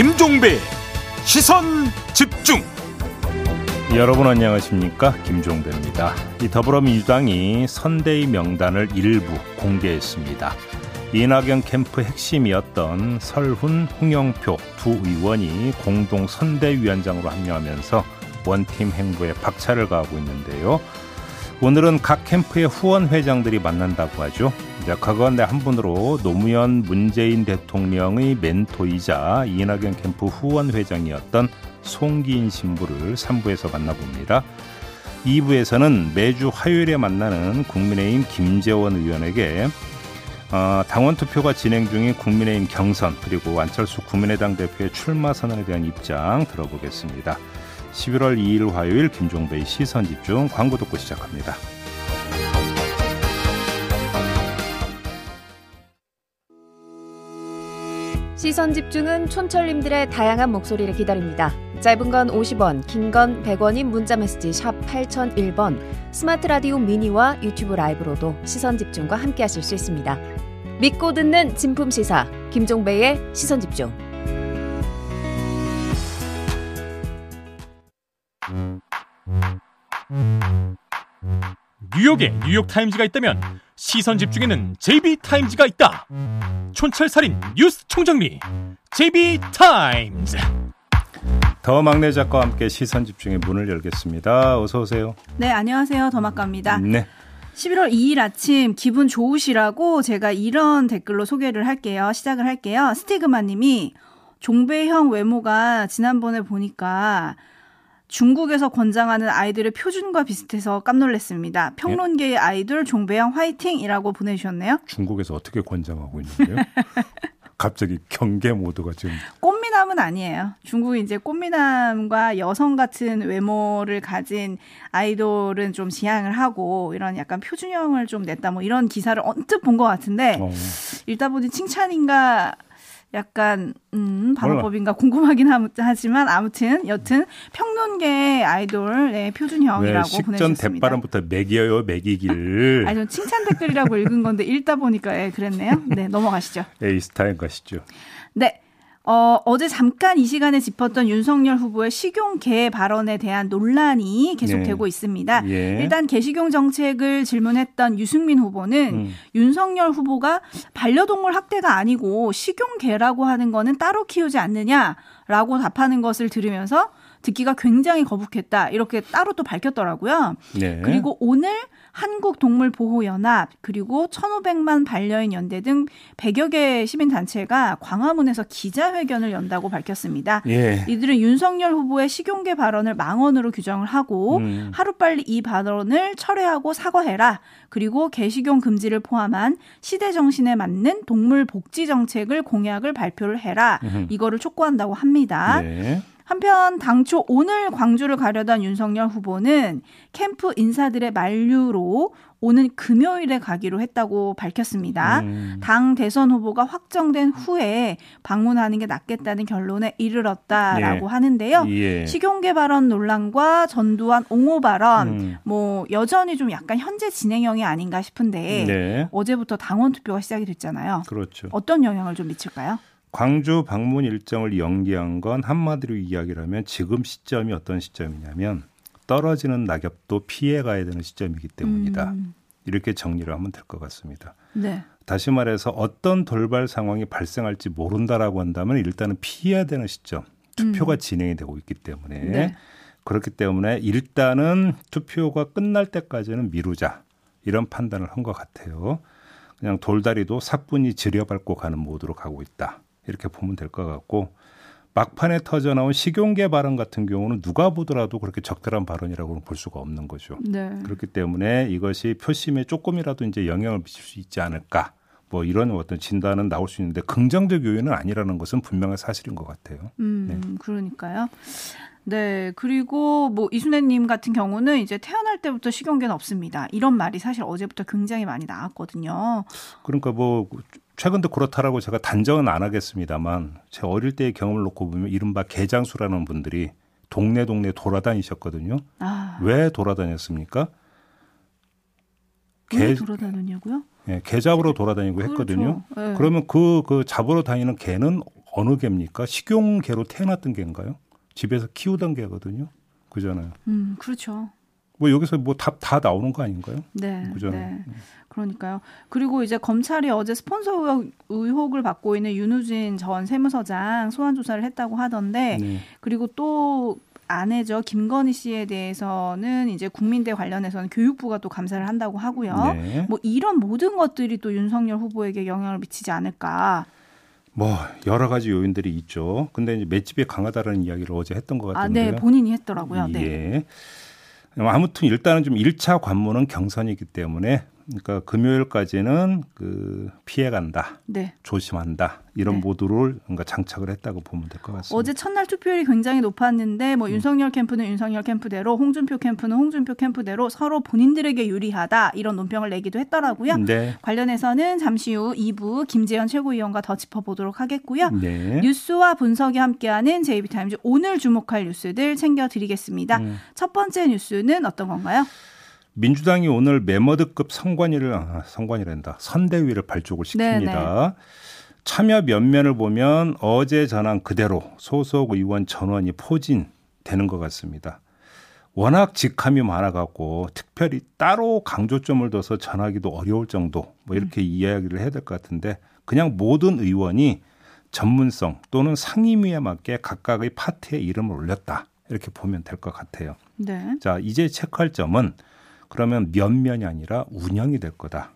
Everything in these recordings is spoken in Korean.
김종배 시선 집중 여러분 안녕하십니까 김종배입니다. 이 더불어민주당이 선대위 명단을 일부 공개했습니다. 이낙연 캠프 핵심이었던 설훈, 홍영표 두 의원이 공동 선대위원장으로 합류하면서 원팀 행보에 박차를 가하고 있는데요. 오늘은 각 캠프의 후원 회장들이 만난다고 하죠. 이제 그건데 한 분으로 노무현 문재인 대통령의 멘토이자 이낙연 캠프 후원 회장이었던 송기인 신부를 3부에서 만나봅니다. 2부에서는 매주 화요일에 만나는 국민의힘 김재원 의원에게 어, 당원 투표가 진행 중인 국민의힘 경선 그리고 안철수 국민의당 대표의 출마 선언에 대한 입장 들어보겠습니다. 11월 2일 화요일 김종배의 시선 집중 광고 듣고 시작합니다. 시선 집중은 촌철님들의 다양한 목소리를 기다립니다. 짧은 건 50원, 긴 건 100원인 문자 메시지 샵 8001번, 스마트 라디오 미니와 유튜브 라이브로도 시선 집중과 함께 하실 수 있습니다. 믿고 듣는 진품 시사 김종배의 시선 집중. 뉴욕에 뉴욕타임즈가 있다면 시선 집중에는 JB타임즈가 있다 촌철살인 뉴스 총정리 JB타임즈 더 막내 작가와 함께 시선 집중의 문을 열겠습니다. 어서 오세요. 네, 안녕하세요. 더막갑니다. 네. 11월 2일 아침 기분 좋으시라고 제가 이런 댓글로 소개를 할게요. 시작을 할게요. 스티그마 님이 종배형 외모가 지난번에 보니까 중국에서 권장하는 아이들의 표준과 비슷해서 깜놀랐습니다. 평론계의 아이돌 종배형 화이팅이라고 보내주셨네요. 중국에서 어떻게 권장하고 있는데요? 갑자기 경계 모드가 지금 꽃미남은 아니에요. 중국이 이제 꽃미남과 여성 같은 외모를 가진 아이돌은 좀 지향을 하고 이런 약간 표준형을 좀 냈다 뭐 이런 기사를 언뜻 본 것 같은데 어. 읽다 보니 칭찬인가 약간 음 방어법인가 궁금하긴 하지만 아무튼 여튼 평론계 아이돌의 왜 표준형이라고 식전 보내주셨습니다. 대바람부터 매겨요 매기길 아니 좀 칭찬 댓글이라고 읽은 건데 읽다 보니까 예, 그랬네요. 네 넘어가시죠. A 스타일 것이죠. 네. 어, 어제 잠깐 이 시간에 짚었던 윤석열 후보의 식용 개 발언에 대한 논란이 계속되고 네. 있습니다. 예. 일단 개식용 정책을 질문했던 유승민 후보는 음. 윤석열 후보가 반려동물 학대가 아니고 식용 개라고 하는 거는 따로 키우지 않느냐라고 답하는 것을 들으면서 듣기가 굉장히 거북했다. 이렇게 따로 또 밝혔더라고요. 네. 그리고 오늘 한국동물보호연합 그리고 1,500만 반려인 연대 등 100여 개 시민단체가 광화문에서 기자회견을 연다고 밝혔습니다. 예. 이들은 윤석열 후보의 식용계 발언을 망언으로 규정을 하고 음. 하루빨리 이 발언을 철회하고 사과해라. 그리고 개식용 금지를 포함한 시대 정신에 맞는 동물 복지 정책을 공약을 발표를 해라. 음흠. 이거를 촉구한다고 합니다. 네. 한편 당초 오늘 광주를 가려던 윤석열 후보는 캠프 인사들의 만류로 오는 금요일에 가기로 했다고 밝혔습니다. 음. 당 대선 후보가 확정된 후에 방문하는 게 낫겠다는 결론에 이르렀다라고 예. 하는데요. 예. 식용계 발언 논란과 전두환 옹호 발언 음. 뭐 여전히 좀 약간 현재 진행형이 아닌가 싶은데 네. 어제부터 당원 투표가 시작이 됐잖아요. 그렇죠. 어떤 영향을 좀 미칠까요? 광주 방문 일정을 연기한 건 한마디로 이야기를 하면 지금 시점이 어떤 시점이냐면 떨어지는 낙엽도 피해 가야 되는 시점이기 때문이다. 음, 이렇게 정리를 하면 될 것 같습니다. 네. 다시 말해서 어떤 돌발 상황이 발생할지 모른다라고 한다면 일단은 피해야 되는 시점. 투표가 진행이 되고 있기 때문에 음. 네. 그렇기 때문에 일단은 투표가 끝날 때까지는 미루자 이런 판단을 한 것 같아요. 그냥 돌다리도 사뿐히 들여밟고 가는 모드로 가고 있다. 이렇게 보면 될 것 같고 막판에 터져 나온 식용계 발언 같은 경우는 누가 보더라도 그렇게 적절한 발언이라고는 볼 수가 없는 거죠. 네. 그렇기 때문에 이것이 표심에 조금이라도 이제 영향을 미칠 수 있지 않을까. 뭐 이런 어떤 진단은 나올 수 있는데 긍정적 요인은 아니라는 것은 분명한 사실인 것 같아요. 음, 네. 그러니까요. 네, 그리고 뭐 이순애님 같은 경우는 이제 태어날 때부터 식용계는 없습니다. 이런 말이 사실 어제부터 굉장히 많이 나왔거든요. 그러니까 뭐 최근도 그렇다라고 제가 단정은 안 하겠습니다만 제 어릴 때의 경험을 놓고 보면 이른바 개장수라는 분들이 동네 동네 돌아다니셨거든요. 아, 왜 돌아다녔습니까? 왜 개, 돌아다녔냐고요? 예, 개 잡으러 돌아다니고 했거든요. 그렇죠. 네. 그러면 그, 그 잡으러 다니는 개는 어느 개입니까? 식용개로 태어났던 개인가요? 집에서 키우던 개거든요. 그잖아요. 음, 그렇죠. 뭐 여기서 뭐 답 다 나오는 거 아닌가요? 네. 그죠? 네. 그러니까요. 그리고 이제 검찰이 어제 스폰서 의혹, 의혹을 받고 있는 윤우진 전 세무서장 소환 조사를 했다고 하던데 네. 그리고 또 아내죠 김건희 씨에 대해서는 이제 국민대 관련해서는 교육부가 또 감사를 한다고 하고요. 네. 뭐 이런 모든 것들이 또 윤석열 후보에게 영향을 미치지 않을까. 뭐 여러 가지 요인들이 있죠. 근데 이제 맷집이 강하다라는 이야기를 어제 했던 것 아, 같은데요. 네, 본인이 했더라고요. 네. 예. 아무튼 일단은 좀 1차 관문은 경선이기 때문에 그러니까 금요일까지는 그 피해 간다, 네. 조심한다 이런 네. 모두를 뭔가 장착을 했다고 보면 될 것 같습니다. 어제 첫날 투표율이 굉장히 높았는데 음. 뭐 윤석열 캠프는 윤석열 캠프대로 홍준표 캠프는 홍준표 캠프대로 서로 본인들에게 유리하다 이런 논평을 내기도 했더라고요. 네, 관련해서는 잠시 후 2부 김재현 최고위원과 더 짚어보도록 하겠고요. 네. 뉴스와 분석이 함께하는 JB타임즈 오늘 주목할 뉴스들 챙겨드리겠습니다. 음. 첫 번째 뉴스는 어떤 건가요? 민주당이 오늘 메머드급 선관위를 아, 선관위란다 선대위를 발족을 시킵니다. 네네. 참여 면면을 보면 어제 전한 그대로 소속 의원 전원이 포진되는 것 같습니다. 워낙 직함이 많아갖고 특별히 따로 강조점을 둬서 전하기도 어려울 정도 뭐 이렇게 이야기를 해야 될 것 같은데 그냥 모든 의원이 전문성 또는 상임위에 맞게 각각의 파트에 이름을 올렸다 이렇게 보면 될 것 같아요. 네. 자 이제 체크할 점은 그러면 면면이 아니라 운영이 될 거다.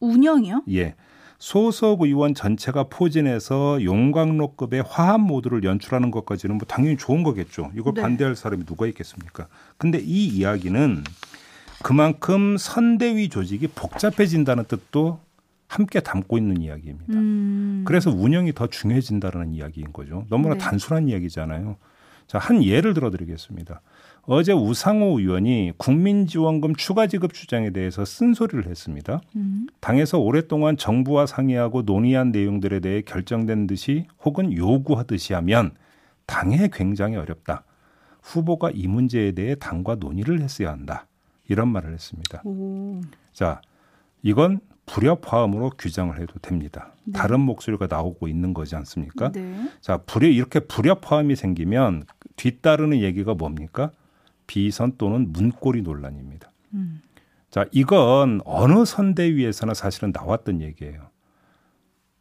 운영이요? 예. 소속 의원 전체가 포진해서 용광로급의 화합 모드를 연출하는 것까지는 뭐 당연히 좋은 거겠죠. 이걸 네. 반대할 사람이 누가 있겠습니까? 근데 이 이야기는 그만큼 선대위 조직이 복잡해진다는 뜻도 함께 담고 있는 이야기입니다. 음. 그래서 운영이 더 중요해진다는 이야기인 거죠. 너무나 네. 단순한 이야기잖아요. 자, 한 예를 들어 드리겠습니다. 어제 우상호 의원이 국민지원금 추가 지급 주장에 대해서 쓴소리를 했습니다. 음. 당에서 오랫동안 정부와 상의하고 논의한 내용들에 대해 결정된 듯이 혹은 요구하듯이 하면 당에 굉장히 어렵다. 후보가 이 문제에 대해 당과 논의를 했어야 한다. 이런 말을 했습니다. 오. 자, 이건 불협화음으로 규정을 해도 됩니다. 다른 목소리가 나오고 있는 거지 않습니까? 네. 자, 불협 이렇게 불협화음이 생기면 뒤따르는 얘기가 뭡니까? 비선 또는 문고리 논란입니다. 음. 자, 이건 어느 선대위에서나 사실은 나왔던 얘기예요.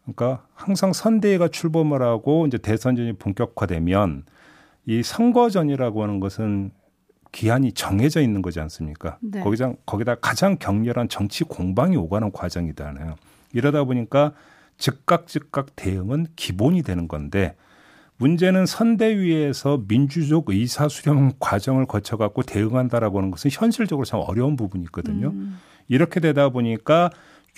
그러니까 항상 선대위가 출범을 하고 이제 대선전이 본격화되면 이 선거전이라고 하는 것은 기한이 정해져 있는 거지 않습니까? 네. 거기다 거기다 가장 격렬한 정치 공방이 오가는 과정이잖아요. 이러다 보니까 즉각 즉각 대응은 기본이 되는 건데 문제는 선대위에서 민주적 의사 수렴 과정을 거쳐 갖고 대응한다라고 하는 것은 현실적으로 참 어려운 부분이 있거든요. 음. 이렇게 되다 보니까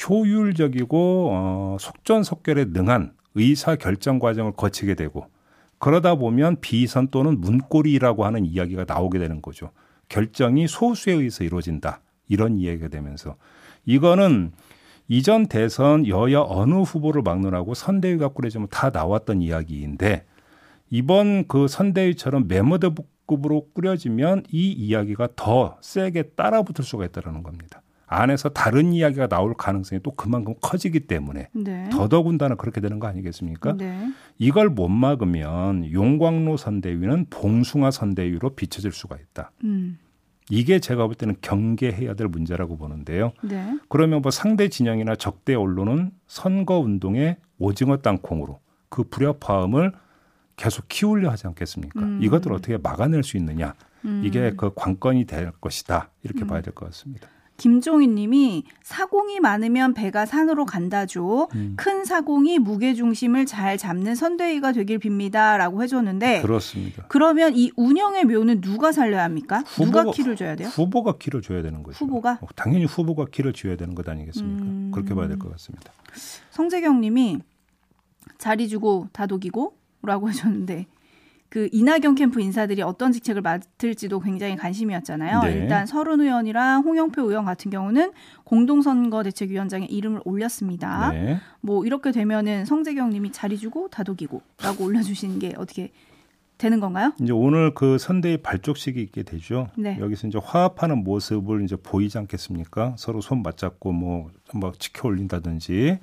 효율적이고 어, 속전속결에 능한 의사 결정 과정을 거치게 되고 그러다 보면 비선 또는 문고리라고 하는 이야기가 나오게 되는 거죠. 결정이 소수에 의해서 이루어진다. 이런 이야기가 되면서 이거는 이전 대선 여야 어느 후보를 막론하고 선대위가 꾸려지면 다 나왔던 이야기인데 이번 그 선대위처럼 메모드급으로 꾸려지면 이 이야기가 더 세게 따라붙을 수가 있다는 겁니다. 안에서 다른 이야기가 나올 가능성이 또 그만큼 커지기 때문에 네. 더더군다나 그렇게 되는 거 아니겠습니까? 네. 이걸 못 막으면 용광로 선대위는 봉숭아 선대위로 비춰질 수가 있다. 음. 이게 제가 볼 때는 경계해야 될 문제라고 보는데요. 네. 그러면 뭐 상대 진영이나 적대 언론은 선거 운동의 오징어 땅콩으로 그 불협화음을 계속 키우려 하지 않겠습니까? 음. 이것들을 어떻게 막아낼 수 있느냐? 음. 이게 그 관건이 될 것이다. 이렇게 봐야 될 것 같습니다. 김종인 님이 사공이 많으면 배가 산으로 간다죠. 음. 큰 사공이 무게 중심을 잘 잡는 선대위가 되길 빕니다라고 해줬는데 그렇습니다. 그러면 이 운영의 묘는 누가 살려야 합니까? 누가 후보가- 키를 줘야 돼요? 후보가 키를 줘야 되는 거죠. 후보가? 어, 당연히 후보가 키를 줘야 되는 것 아니겠습니까? 음. 그렇게 봐야 될 것 같습니다. 성재경 님이 자리 주고 다독이고 라고 해줬는데 그 이낙연 캠프 인사들이 어떤 직책을 맡을지도 굉장히 관심이었잖아요. 네. 일단 서른 의원이랑 홍영표 의원 같은 경우는 공동선거대책위원장에 이름을 올렸습니다. 네. 뭐 이렇게 되면은 성재경 님이 자리 주고 다독이고라고 올려주시는 게 어떻게 되는 건가요? 이제 오늘 그 선대위 발족식이 있게 되죠. 네. 여기서 이제 화합하는 모습을 이제 보이지 않겠습니까? 서로 손 맞잡고 뭐, 막 지켜 올린다든지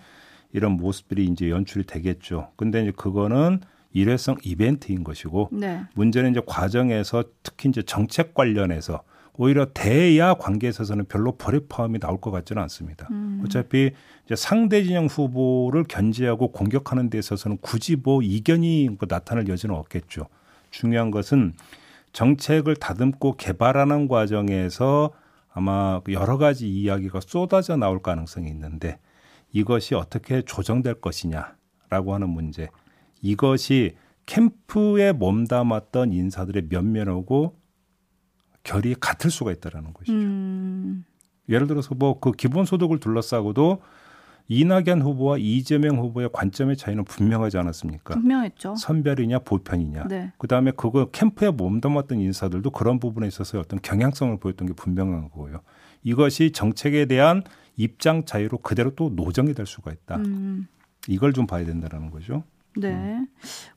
이런 모습들이 이제 연출이 되겠죠. 근데 이제 그거는 일회성 이벤트인 것이고 네. 문제는 이제 과정에서 특히 이제 정책 관련해서 오히려 대야 관계에 있어서는 별로 불협화음이 나올 것 같지는 않습니다. 음. 어차피 이제 상대 진영 후보를 견제하고 공격하는 데 있어서는 굳이 뭐 이견이 뭐 나타날 여지는 없겠죠. 중요한 것은 정책을 다듬고 개발하는 과정에서 아마 여러 가지 이야기가 쏟아져 나올 가능성이 있는데 이것이 어떻게 조정될 것이냐라고 하는 문제. 이것이 캠프에 몸담았던 인사들의 면면하고 결이 같을 수가 있다라는 것이죠. 음. 예를 들어서 뭐 그 기본소득을 둘러싸고도 이낙연 후보와 이재명 후보의 관점의 차이는 분명하지 않았습니까? 분명했죠. 선별이냐 보편이냐. 네. 그다음에 그거 캠프에 몸담았던 인사들도 그런 부분에 있어서 어떤 경향성을 보였던 게 분명한 거고요. 이것이 정책에 대한 입장 차이로 그대로 또 노정이 될 수가 있다. 음. 이걸 좀 봐야 된다는 거죠. 네.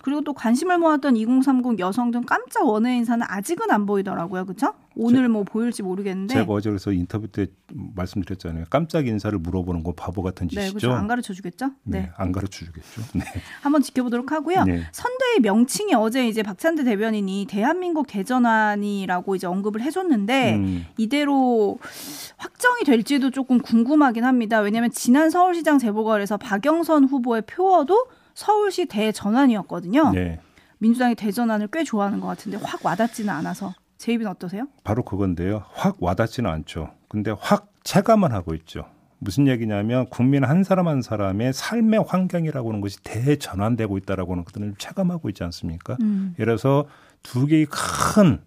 그리고 또 관심을 모았던 2030 여성 등 깜짝 원외 인사는 아직은 안 보이더라고요. 그렇죠? 오늘 뭐 보일지 모르겠는데. 제가 어제 그래서 인터뷰 때 말씀드렸잖아요. 깜짝 인사를 물어보는 거 바보 같은 네, 짓이죠. 그렇죠. 안 가르쳐 주겠죠? 네. 네, 안 가르쳐 주겠죠. 네. 한번 지켜보도록 하고요. 네. 선대의 명칭이 어제 이제 박찬대 대변인이 대한민국 대전환이라고 이제 언급을 해 줬는데 음, 이대로 확정이 될지도 조금 궁금하긴 합니다. 왜냐하면 지난 서울시장 재보궐에서 박영선 후보의 표어도 서울시 대전환이었거든요. 네. 민주당이 대전환을 꽤 좋아하는 것 같은데 확 와닿지는 않아서 제 입은 어떠세요? 바로 그건데요. 확 와닿지는 않죠. 근데 확 체감은 하고 있죠. 무슨 얘기냐면 국민 한 사람 한 사람의 삶의 환경이라고 하는 것이 대전환되고 있다라고 하는 것들을 체감하고 있지 않습니까? 음. 예를 들어서 두 개의 큰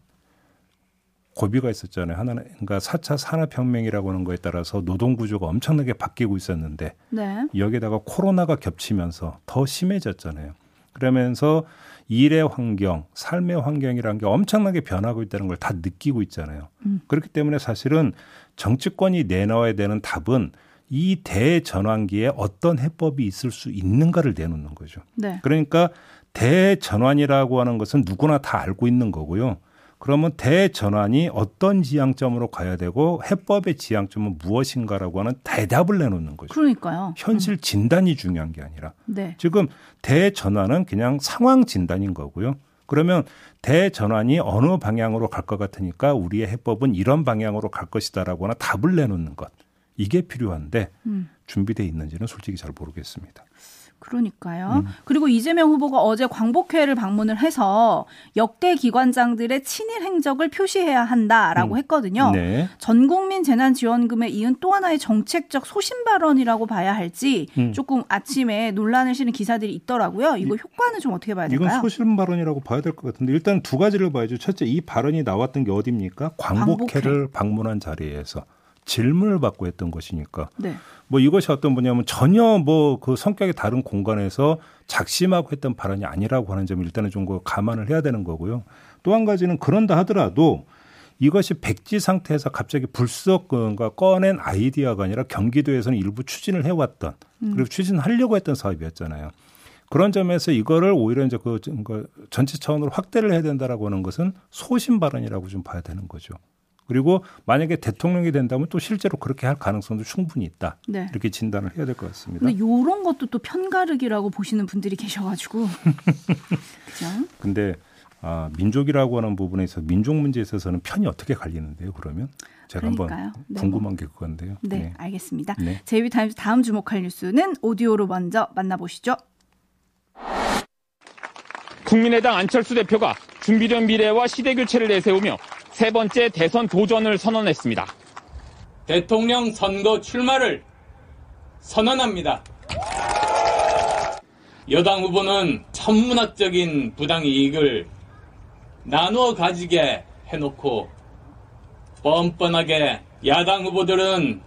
고비가 있었잖아요. 하나는 그러니까 4차 산업혁명이라고 하는 거에 따라서 노동 구조가 엄청나게 바뀌고 있었는데 네. 여기에다가 코로나가 겹치면서 더 심해졌잖아요. 그러면서 일의 환경, 삶의 환경이라는 게 엄청나게 변하고 있다는 걸 다 느끼고 있잖아요. 음. 그렇기 때문에 사실은 정치권이 내놔야 되는 답은 이 대전환기에 어떤 해법이 있을 수 있는가를 내놓는 거죠. 네. 그러니까 대전환이라고 하는 것은 누구나 다 알고 있는 거고요. 그러면 대전환이 어떤 지향점으로 가야 되고 해법의 지향점은 무엇인가라고 하는 대답을 내놓는 거죠. 그러니까요. 현실 진단이 중요한 게 아니라 네. 지금 대전환은 그냥 상황 진단인 거고요. 그러면 대전환이 어느 방향으로 갈 것 같으니까 우리의 해법은 이런 방향으로 갈 것이다라고 하는 답을 내놓는 것. 이게 필요한데 음. 준비돼 있는지는 솔직히 잘 모르겠습니다. 그러니까요. 그리고 이재명 후보가 어제 광복회를 방문을 해서 역대 기관장들의 친일 행적을 표시해야 한다라고 음. 했거든요. 네. 전 국민 재난지원금에 이은 또 하나의 정책적 소신 발언이라고 봐야 할지 음. 조금 아침에 논란을 실은 기사들이 있더라고요. 이거 효과는 좀 어떻게 봐야 이건 될까요? 소신 발언이라고 봐야 될 것 같은데 일단 두 가지를 봐야죠. 첫째, 이 발언이 나왔던 게 어디입니까? 광복회를 방문한 자리에서 질문을 받고 했던 것이니까 네. 뭐 이것이 어떤 뭐냐면 전혀 뭐 그 성격이 다른 공간에서 작심하고 했던 발언이 아니라고 하는 점을 일단은 좀그 감안을 해야 되는 거고요. 또 한 가지는 그런다 하더라도 이것이 백지 상태에서 갑자기 불쑥 그가 꺼낸 아이디어가 아니라 경기도에서는 일부 추진을 해왔던 그리고 추진하려고 했던 사업이었잖아요. 그런 점에서 이거를 오히려 이제 그그 전체 차원으로 확대를 해야 된다라고 하는 것은 소신 발언이라고 좀 봐야 되는 거죠. 그리고 만약에 대통령이 된다면 또 실제로 그렇게 할 가능성도 충분히 있다. 네. 이렇게 진단을 해야 될 것 같습니다. 근데 요런 것도 또 편가르기라고 보시는 분들이 계셔가지고 그죠? 근데 아, 민족이라고 하는 부분에 있어서 민족 문제에 있어서는 편이 어떻게 갈리는데요? 그러면 제가 그러니까요. 한번 네, 궁금한 게 그건데요. 네, 알겠습니다. 네. 제이비 타임즈 다음 주목할 뉴스는 오디오로 먼저 만나보시죠. 국민의당 안철수 대표가 준비된 미래와 시대 교체를 내세우며 세 번째 대선 도전을 선언했습니다. 대통령 선거 출마를 선언합니다. 여당 후보는 천문학적인 부당 이익을 나누어 가지게 해놓고 뻔뻔하게 야당 후보들은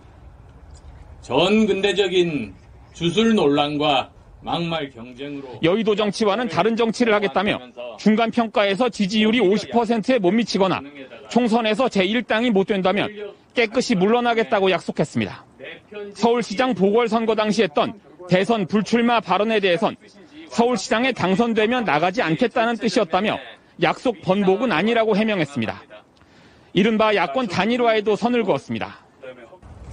전 근대적인 주술 논란과 막말 경쟁으로 여의도 정치와는 다른 정치를 하겠다며 중간 평가에서 지지율이 50%에 못 미치거나 총선에서 제1당이 못 된다면 깨끗이 물러나겠다고 약속했습니다. 서울시장 보궐선거 당시 했던 대선 불출마 발언에 대해선 서울시장에 당선되면 나가지 않겠다는 뜻이었다며 약속 번복은 아니라고 해명했습니다. 이른바 야권 단일화에도 선을 그었습니다.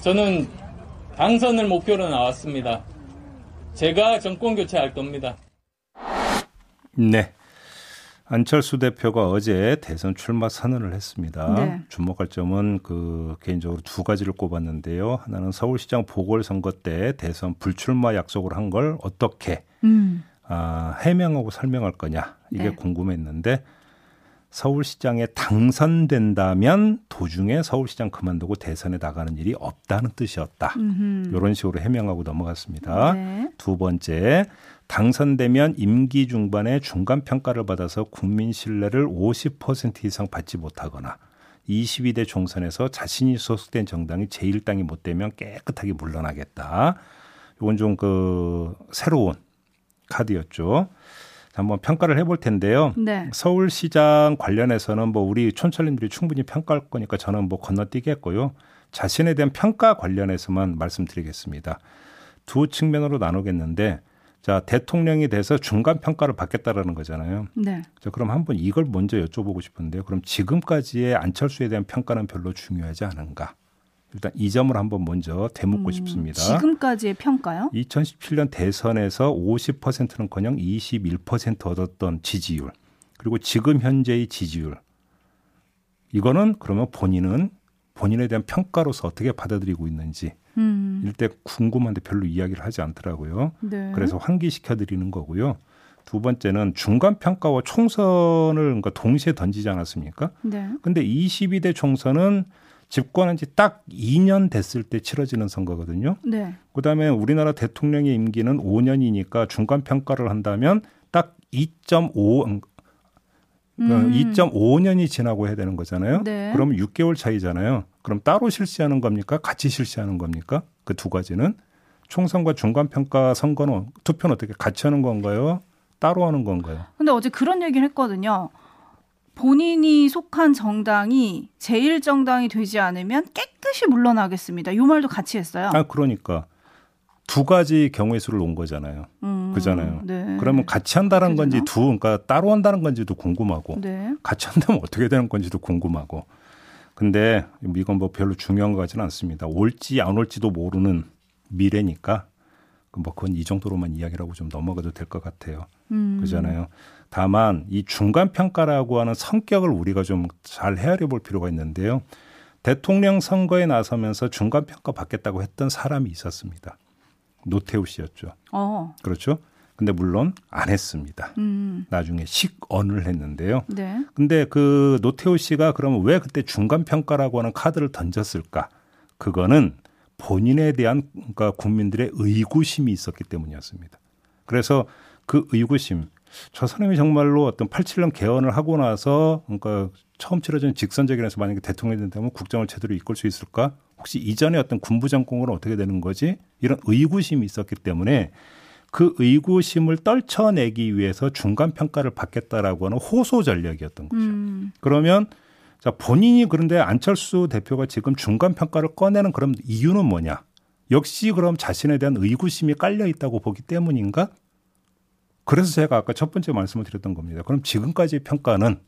저는 당선을 목표로 나왔습니다. 제가 정권 교체할 겁니다. 네. 안철수 대표가 어제 대선 출마 선언을 했습니다. 네. 주목할 점은 그 개인적으로 두 가지를 꼽았는데요. 하나는 서울시장 보궐선거 때 대선 불출마 약속을 한 걸 어떻게 음. 아, 해명하고 설명할 거냐 이게 네. 궁금했는데 서울시장에 당선된다면 도중에 서울시장 그만두고 대선에 나가는 일이 없다는 뜻이었다. 음흠. 이런 식으로 해명하고 넘어갔습니다. 네. 두 번째, 당선되면 임기 중반에 중간 평가를 받아서 국민 신뢰를 50% 이상 받지 못하거나 22대 총선에서 자신이 소속된 정당이 제1당이 못 되면 깨끗하게 물러나겠다. 이건 좀 그 새로운 카드였죠. 자, 한번 평가를 해볼 텐데요. 네. 서울시장 관련해서는 뭐 우리 촌철님들이 충분히 평가할 거니까 저는 뭐 건너뛰겠고요. 자신에 대한 평가 관련해서만 말씀드리겠습니다. 두 측면으로 나누겠는데 자 대통령이 돼서 중간 평가를 받겠다라는 거잖아요. 네. 자 그럼 한번 이걸 먼저 여쭤보고 싶은데요. 그럼 지금까지의 안철수에 대한 평가는 별로 중요하지 않은가? 일단 이 점을 한번 먼저 대묻고 음, 싶습니다. 지금까지의 평가요? 2017년 대선에서 50%는커녕 21% 얻었던 지지율 그리고 지금 현재의 지지율 이거는 그러면 본인은 본인에 대한 평가로서 어떻게 받아들이고 있는지 음. 일대 궁금한데 별로 이야기를 하지 않더라고요. 네. 그래서 환기시켜 드리는 거고요. 두 번째는 중간 평가와 총선을 그러니까 동시에 던지지 않았습니까? 네. 근데 22대 총선은 집권한 지 딱 2년 됐을 때 치러지는 선거거든요. 네. 그다음에 우리나라 대통령의 임기는 5년이니까 중간 평가를 한다면 딱 2.5 음. 2.5년이 지나고 해야 되는 거잖아요. 네. 그러면 6개월 차이잖아요. 그럼 따로 실시하는 겁니까? 같이 실시하는 겁니까? 그 두 가지는 총선과 중간 평가 선거는 투표는 어떻게 같이 하는 건가요? 따로 하는 건가요? 근데 어제 그런 얘기를 했거든요. 본인이 속한 정당이 제1정당이 되지 않으면 깨끗이 물러나겠습니다. 요 말도 같이 했어요. 아 그러니까 두 가지 경우의 수를 놓은 거잖아요. 음, 그잖아요. 네. 그러면 같이 한다는? 건지 두 그러니까 따로 한다는 건지도 궁금하고 네. 같이 한다면 어떻게 되는 건지도 궁금하고. 근데 이건 뭐 별로 중요한 것 같지는 않습니다. 올지 안 올지도 모르는 미래니까 뭐 그건 이 정도로만 이야기라고 좀 넘어가도 될 것 같아요. 음. 그잖아요. 다만 이 중간 평가라고 하는 성격을 우리가 좀 잘 헤아려 볼 필요가 있는데요. 대통령 선거에 나서면서 중간 평가 받겠다고 했던 사람이 있었습니다. 노태우 씨였죠. 어. 그렇죠? 근데 물론 안 했습니다. 음. 나중에 식언을 했는데요. 네. 근데 그 노태우 씨가 그러면 왜 그때 중간 평가라고 하는 카드를 던졌을까? 그거는 본인에 대한 그러니까 국민들의 의구심이 있었기 때문이었습니다. 그래서 그 의구심, 저 사람이 정말로 어떤 87년 개헌을 하고 나서 그러니까 처음 치러진 직선제결에서 만약에 대통령이 된다면 국정을 제대로 이끌 수 있을까? 혹시 이전에 어떤 군부 정권은 어떻게 되는 거지? 이런 의구심이 있었기 때문에 그 의구심을 떨쳐내기 위해서 중간 평가를 받겠다라고 하는 호소 전략이었던 거죠. 음. 그러면 자 본인이 그런데 안철수 대표가 지금 중간 평가를 꺼내는 그런 이유는 뭐냐? 역시 그럼 자신에 대한 의구심이 깔려 있다고 보기 때문인가? 그래서 제가 아까 첫 번째 말씀을 드렸던 겁니다. 그럼 지금까지의 평가는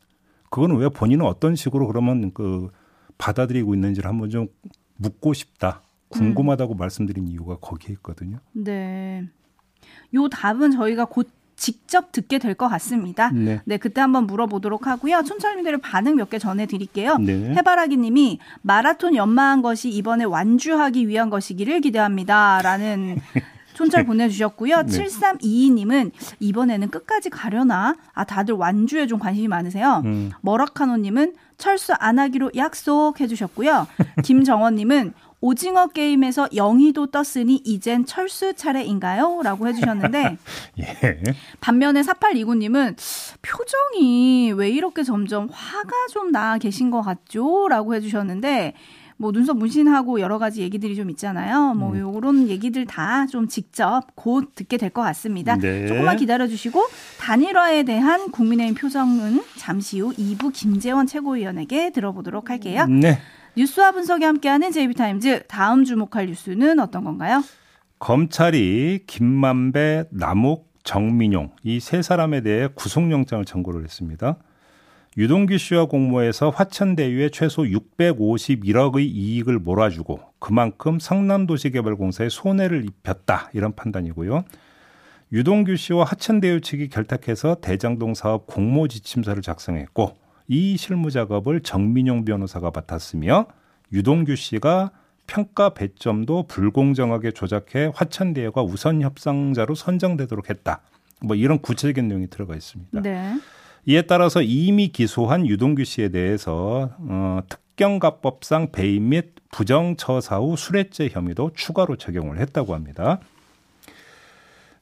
그거는 왜 본인은 어떤 식으로 그러면 그 받아들이고 있는지를 한번 좀 묻고 싶다. 궁금하다고 말씀드린 이유가 거기에 있거든요. 네. 요 답은 저희가 곧 직접 듣게 될 것 같습니다. 네. 네, 그때 한번 물어보도록 하고요. 촌철님들의 반응 몇 개 전해드릴게요. 네. 해바라기님이 마라톤 연마한 것이 이번에 완주하기 위한 것이기를 기대합니다라는 촌철 보내주셨고요. 네. 7322님은 이번에는 끝까지 가려나? 아 다들 완주에 좀 관심이 많으세요. 음. 머라카노님은 철수 안 하기로 약속해주셨고요. 김정원님은 오징어 게임에서 영희도 떴으니 이젠 철수 차례인가요? 라고 해주셨는데 예. 반면에 4829님은 표정이 왜 이렇게 점점 화가 좀 나 계신 것 같죠? 라고 해주셨는데 뭐 눈썹 문신하고 여러 가지 얘기들이 좀 있잖아요. 뭐 음. 요런 얘기들 다 좀 직접 곧 듣게 될 것 같습니다. 네. 조금만 기다려 주시고 단일화에 대한 국민의힘 표정은 잠시 후 2부 김재원 최고위원에게 들어보도록 할게요. 네. 뉴스와 분석이 함께하는 제이비타임즈 다음 주목할 뉴스는 어떤 건가요? 검찰이 김만배, 남욱, 정민용 이 세 사람에 대해 구속영장을 청구를 했습니다. 유동규 씨와 공모해서 화천대유에 최소 651억의 이익을 몰아주고 그만큼 성남도시개발공사에 손해를 입혔다 이런 판단이고요. 유동규 씨와 하천대유 측이 결탁해서 대장동 사업 공모 지침서를 작성했고 이 실무 작업을 정민용 변호사가 맡았으며 유동규 씨가 평가 배점도 불공정하게 조작해 화천대유가 우선 협상자로 선정되도록 했다. 뭐 이런 구체적인 내용이 들어가 있습니다. 네. 이에 따라서 이미 기소한 유동규 씨에 대해서 어, 특경가법상 배임 및 부정처사 후 수뢰죄 혐의도 추가로 적용을 했다고 합니다.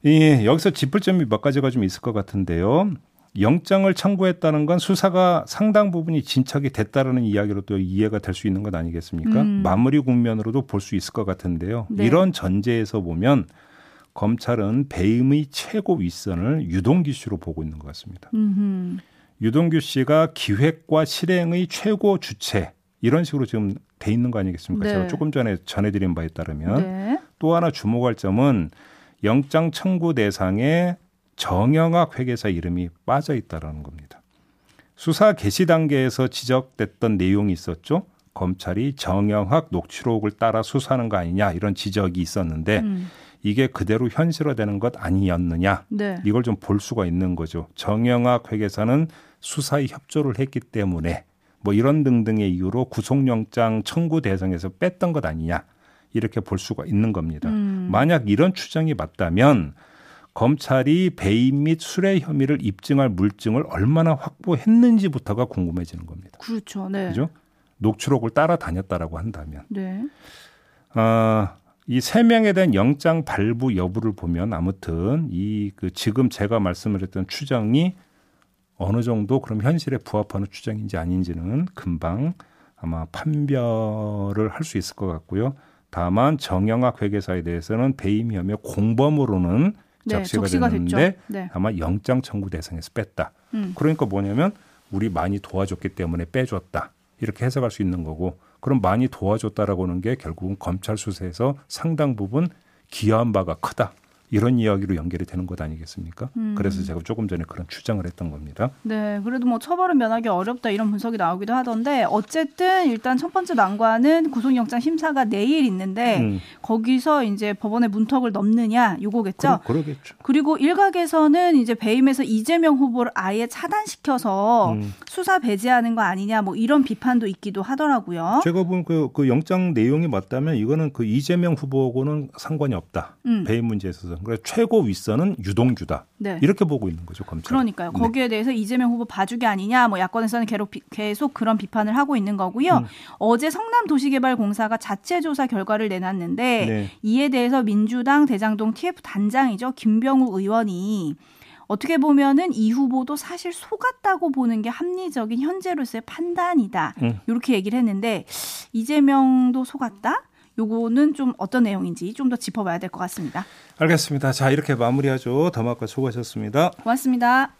이 여기서 짚을 점이 몇 가지가 좀 있을 것 같은데요. 영장을 청구했다는 건 수사가 상당 부분이 진척이 됐다라는 이야기로 또 이해가 될 수 있는 것 아니겠습니까? 음. 마무리 국면으로도 볼 수 있을 것 같은데요. 네. 이런 전제에서 보면 검찰은 배임의 최고 윗선을 유동규 씨로 보고 있는 것 같습니다. 음흠. 유동규 씨가 기획과 실행의 최고 주체 이런 식으로 지금 돼 있는 거 아니겠습니까? 네. 제가 조금 전에 전해드린 바에 따르면 네. 또 하나 주목할 점은 영장 청구 대상에 정영학 회계사 이름이 빠져 있다라는 겁니다. 수사 개시 단계에서 지적됐던 내용이 있었죠. 검찰이 정영학 녹취록을 따라 수사하는 거 아니냐 이런 지적이 있었는데 음. 이게 그대로 현실화되는 것 아니었느냐 네. 이걸 좀 볼 수가 있는 거죠. 정영학 회계사는 수사에 협조를 했기 때문에 뭐 이런 등등의 이유로 구속영장 청구 대상에서 뺐던 것 아니냐 이렇게 볼 수가 있는 겁니다. 음. 만약 이런 추정이 맞다면 검찰이 배임 및 수뢰 혐의를 입증할 물증을 얼마나 확보했는지부터가 궁금해지는 겁니다. 그렇죠. 네. 그죠? 녹취록을 따라다녔다라고 한다면 네. 아, 이 세 명에 대한 영장 발부 여부를 보면 아무튼 이 그 지금 제가 말씀을 했던 추정이 어느 정도 그럼 현실에 부합하는 추정인지 아닌지는 금방 아마 판별을 할 수 있을 것 같고요. 다만 정영학 회계사에 대해서는 배임 혐의 공범으로는 네, 적시가, 적시가 됐는데. 네. 아마 영장 청구 대상에서 뺐다. 음. 그러니까 뭐냐면 우리 많이 도와줬기 때문에 빼줬다. 이렇게 해석할 수 있는 거고 그럼 많이 도와줬다라고 하는 게 결국은 검찰 수사에서 상당 부분 기여한 바가 크다. 이런 이야기로 연결이 되는 것 아니겠습니까? 음. 그래서 제가 조금 전에 그런 추정을 했던 겁니다. 네, 그래도 뭐 처벌은 면하기 어렵다 이런 분석이 나오기도 하던데 어쨌든 일단 첫 번째 난관은 구속영장 심사가 내일 있는데 음, 거기서 이제 법원의 문턱을 넘느냐 요거겠죠. 그러, 그러겠죠. 그리고 일각에서는 이제 배임에서 이재명 후보를 아예 차단시켜서 음. 수사 배제하는 거 아니냐 뭐 이런 비판도 있기도 하더라고요. 제가 본그 그 영장 내용이 맞다면 이거는 그 이재명 후보하고는 상관이 없다. 음. 배임 문제에 있어서. 그래서 최고 윗선은 유동규다. 네. 이렇게 보고 있는 거죠, 검찰. 그러니까요. 네. 거기에 대해서 이재명 후보 봐주기 아니냐, 뭐 야권에서는 계속, 비- 계속 그런 비판을 하고 있는 거고요. 음. 어제 성남도시개발공사가 자체 조사 결과를 내놨는데 네. 이에 대해서 민주당 대장동 TF 단장이죠 김병우 의원이 어떻게 보면은 이 후보도 사실 속았다고 보는 게 합리적인 현재로서의 판단이다. 음. 이렇게 얘기를 했는데 이재명도 속았다? 요거는 좀 어떤 내용인지 좀 더 짚어봐야 될 것 같습니다. 알겠습니다. 자, 이렇게 마무리하죠. 더마카 수고하셨습니다. 고맙습니다.